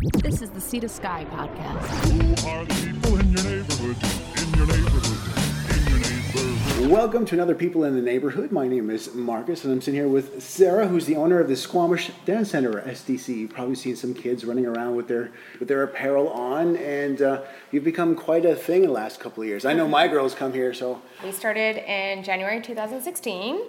This is the Sea to Sky podcast. Who are the people in your neighborhood? In your neighborhood? In your neighborhood? Welcome to another People in the Neighborhood. My name is Marcus, and I'm sitting here with Sarah, who's the owner of the Squamish Dance Center, SDC. You've probably seen some kids running around with their with their apparel on, and uh, you've become quite a thing in the last couple of years. I know my girls come here, so We started in January 2016.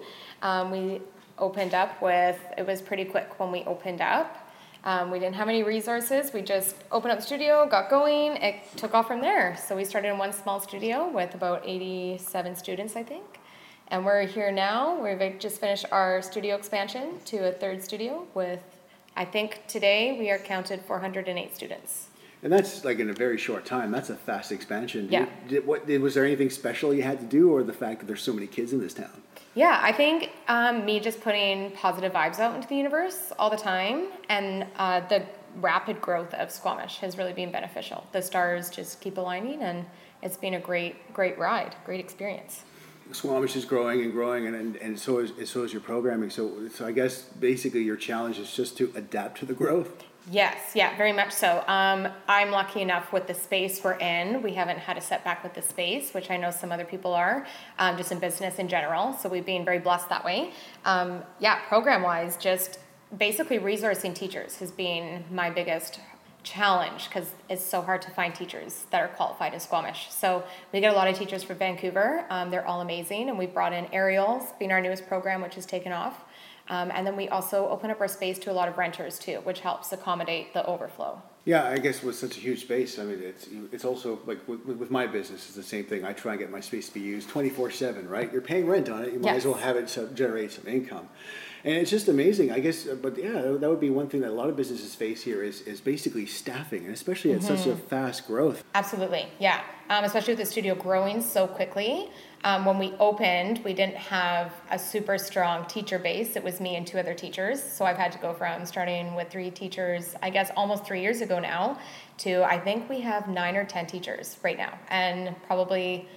Um, we opened up with, it was pretty quick when we opened up. Um, we didn't have any resources. We just opened up the studio, got going. It took off from there. So we started in one small studio with about 87 students, I think. And we're here now. We've just finished our studio expansion to a third studio with, I think today we are counted 408 students. And that's like in a very short time. That's a fast expansion. Yeah. Did, what did, was there anything special you had to do, or the fact that there's so many kids in this town? Yeah, I think um, me just putting positive vibes out into the universe all the time and uh, the rapid growth of Squamish has really been beneficial. The stars just keep aligning and it's been a great, great ride, great experience. Squamish is growing and growing, and, and, and so is so is your programming. So, so I guess basically your challenge is just to adapt to the growth. Yes, yeah, very much so. Um, I'm lucky enough with the space we're in. We haven't had a setback with the space, which I know some other people are, um, just in business in general. So we've been very blessed that way. Um, yeah, program wise, just basically resourcing teachers has been my biggest challenge because it's so hard to find teachers that are qualified in Squamish. So we get a lot of teachers from Vancouver. Um, they're all amazing, and we've brought in Aerials, being our newest program, which has taken off. Um, and then we also open up our space to a lot of renters too, which helps accommodate the overflow. Yeah, I guess with such a huge space, I mean, it's it's also like with, with my business, it's the same thing. I try and get my space to be used twenty four seven, right? You're paying rent on it, you might as well have it so generate some income, and it's just amazing. I guess, uh, but yeah, that would be one thing that a lot of businesses face here is is basically staffing, and especially at such a fast growth. Absolutely, yeah. Um, especially with the studio growing so quickly. Um, when we opened, we didn't have a super strong teacher base. It was me and two other teachers. So I've had to go from starting with three teachers, I guess almost three years ago now, to I think we have nine or 10 teachers right now. And probably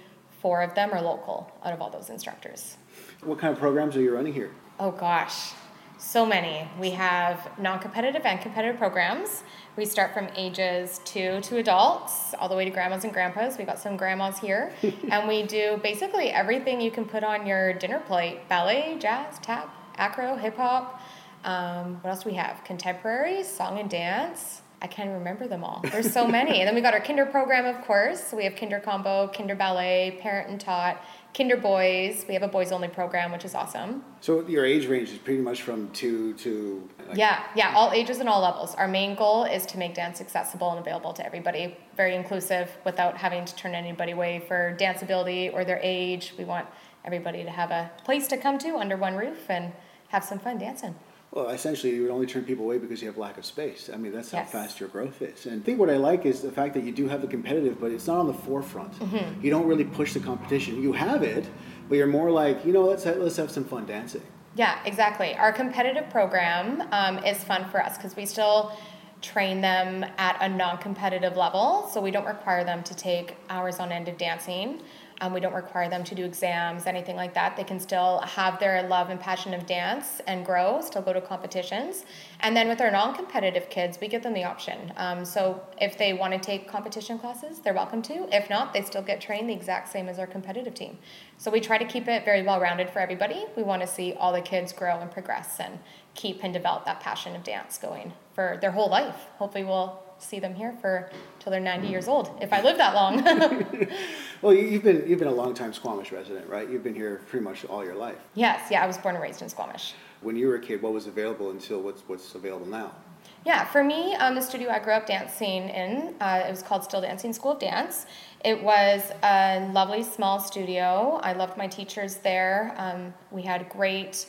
four of them are local out of all those instructors. What kind of programs are you running here? Oh gosh, so many. We have non competitive and competitive programs. We start from ages two to adults, all the way to grandmas and grandpas. We got some grandmas here. and we do basically everything you can put on your dinner plate ballet, jazz, tap, acro, hip hop. Um, what else do we have? Contemporary, song and dance. I can't remember them all. There's so many. and then we got our kinder program, of course. We have kinder combo, kinder ballet, parent and tot, kinder boys. We have a boys only program, which is awesome. So your age range is pretty much from two to like, Yeah, yeah, all ages and all levels. Our main goal is to make dance accessible and available to everybody, very inclusive without having to turn anybody away for dance ability or their age. We want everybody to have a place to come to under one roof and have some fun dancing. Well, essentially, you would only turn people away because you have lack of space. I mean, that's how fast your growth is. And I think what I like is the fact that you do have the competitive, but it's not on the forefront. You don't really push the competition. You have it, but you're more like, you know, let's have, let's have some fun dancing. Yeah, exactly. Our competitive program um, is fun for us because we still train them at a non competitive level. So we don't require them to take hours on end of dancing. Um, we don't require them to do exams, anything like that. They can still have their love and passion of dance and grow, still go to competitions. And then with our non competitive kids, we give them the option. Um, so if they want to take competition classes, they're welcome to. If not, they still get trained the exact same as our competitive team. So we try to keep it very well rounded for everybody. We want to see all the kids grow and progress and keep and develop that passion of dance going for their whole life. Hopefully, we'll see them here for till they're 90 years old if I live that long. Well, you- you've been you've been a longtime Squamish resident, right? You've been here pretty much all your life. yes, yeah, I was born and raised in Squamish. When you were a kid, what was available until what's what's available now? Yeah, for me, um, the studio I grew up dancing in, uh, it was called Still Dancing School of Dance. It was a lovely small studio. I loved my teachers there. Um, we had great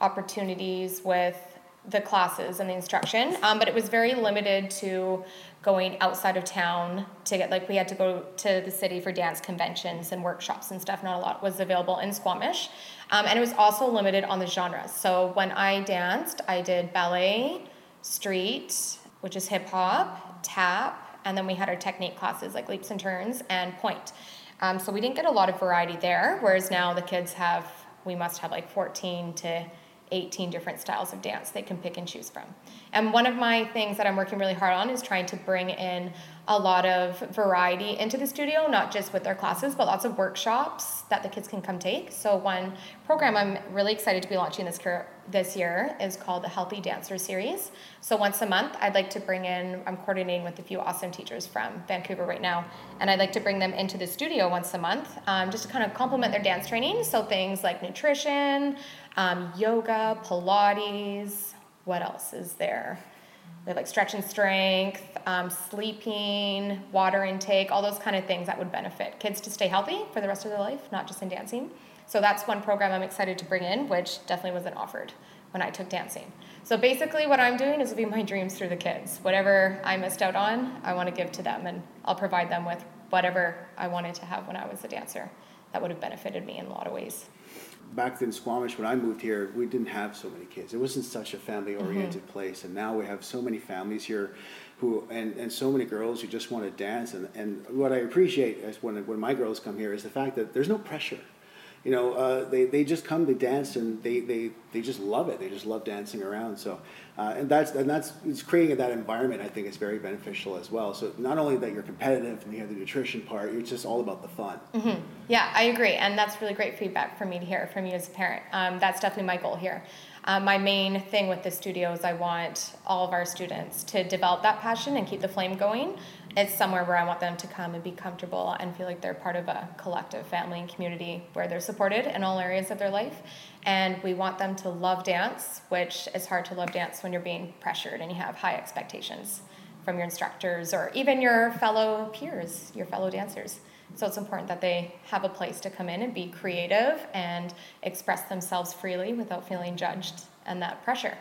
opportunities with the classes and the instruction, um, but it was very limited to going outside of town to get like we had to go to the city for dance conventions and workshops and stuff. Not a lot was available in Squamish, um, and it was also limited on the genres. So when I danced, I did ballet, street, which is hip hop, tap, and then we had our technique classes like leaps and turns and pointe. Um, so we didn't get a lot of variety there, whereas now the kids have, we must have like 14 to 18 different styles of dance they can pick and choose from. And one of my things that I'm working really hard on is trying to bring in a lot of variety into the studio, not just with their classes, but lots of workshops that the kids can come take. So one program I'm really excited to be launching this year, this year is called the Healthy Dancer Series. So once a month, I'd like to bring in, I'm coordinating with a few awesome teachers from Vancouver right now, and I'd like to bring them into the studio once a month um, just to kind of complement their dance training. So things like nutrition, um, yoga, Pilates, what else is there? Have like stretch and strength, um, sleeping, water intake, all those kind of things that would benefit kids to stay healthy for the rest of their life, not just in dancing. So that's one program I'm excited to bring in, which definitely wasn't offered when I took dancing. So basically, what I'm doing is living my dreams through the kids. Whatever I missed out on, I want to give to them, and I'll provide them with whatever I wanted to have when I was a dancer. That would have benefited me in a lot of ways back in Squamish when I moved here, we didn't have so many kids. It wasn't such a family-oriented mm-hmm. place, and now we have so many families here, who and, and so many girls who just want to dance. And, and what I appreciate is when when my girls come here is the fact that there's no pressure you know, uh, they, they just come to dance and they, they, they just love it. They just love dancing around. So, uh, and that's and that's it's creating that environment. I think is very beneficial as well. So not only that you're competitive and you have the nutrition part, it's just all about the fun. Mm-hmm. Yeah, I agree, and that's really great feedback for me to hear from you as a parent. Um, that's definitely my goal here. Um, my main thing with the studio is I want all of our students to develop that passion and keep the flame going it's somewhere where I want them to come and be comfortable and feel like they're part of a collective family and community where they're supported in all areas of their life. And we want them to love dance, which is hard to love dance when you're being pressured and you have high expectations from your instructors or even your fellow peers, your fellow dancers. So it's important that they have a place to come in and be creative and express themselves freely without feeling judged and that pressure.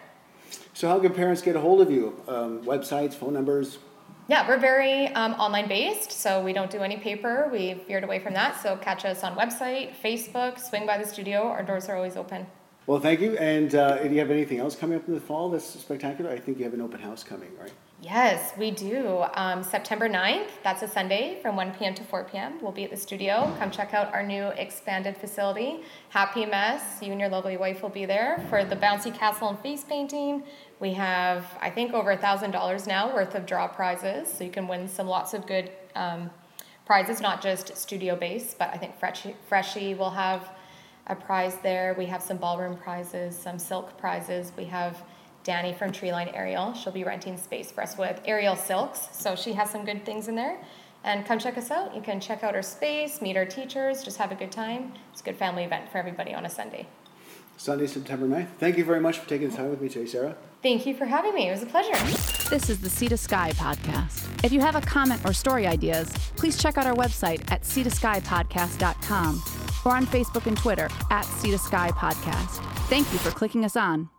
So, how can parents get a hold of you? Um, websites, phone numbers? Yeah, we're very um, online based, so we don't do any paper. We've veered away from that. So catch us on website, Facebook, swing by the studio. Our doors are always open. Well, thank you. And uh, do you have anything else coming up in the fall that's spectacular? I think you have an open house coming, right? Yes, we do. Um, September 9th, that's a Sunday from 1 p.m. to 4 p.m. We'll be at the studio. Come check out our new expanded facility. Happy Mess, you and your lovely wife will be there for the bouncy castle and face painting. We have, I think, over a $1,000 now worth of draw prizes, so you can win some lots of good um, prizes, not just studio based, but I think Freshie will have a prize there. We have some ballroom prizes, some silk prizes. We have Danny from Treeline Aerial. She'll be renting space for us with Aerial Silks, so she has some good things in there. And come check us out. You can check out our space, meet our teachers, just have a good time. It's a good family event for everybody on a Sunday. Sunday, September 9th. Thank you very much for taking the time with me today, Sarah. Thank you for having me. It was a pleasure. This is the Sea to Sky podcast. If you have a comment or story ideas, please check out our website at seatoskypodcast.com or on Facebook and Twitter at Sea to Sky Podcast. Thank you for clicking us on.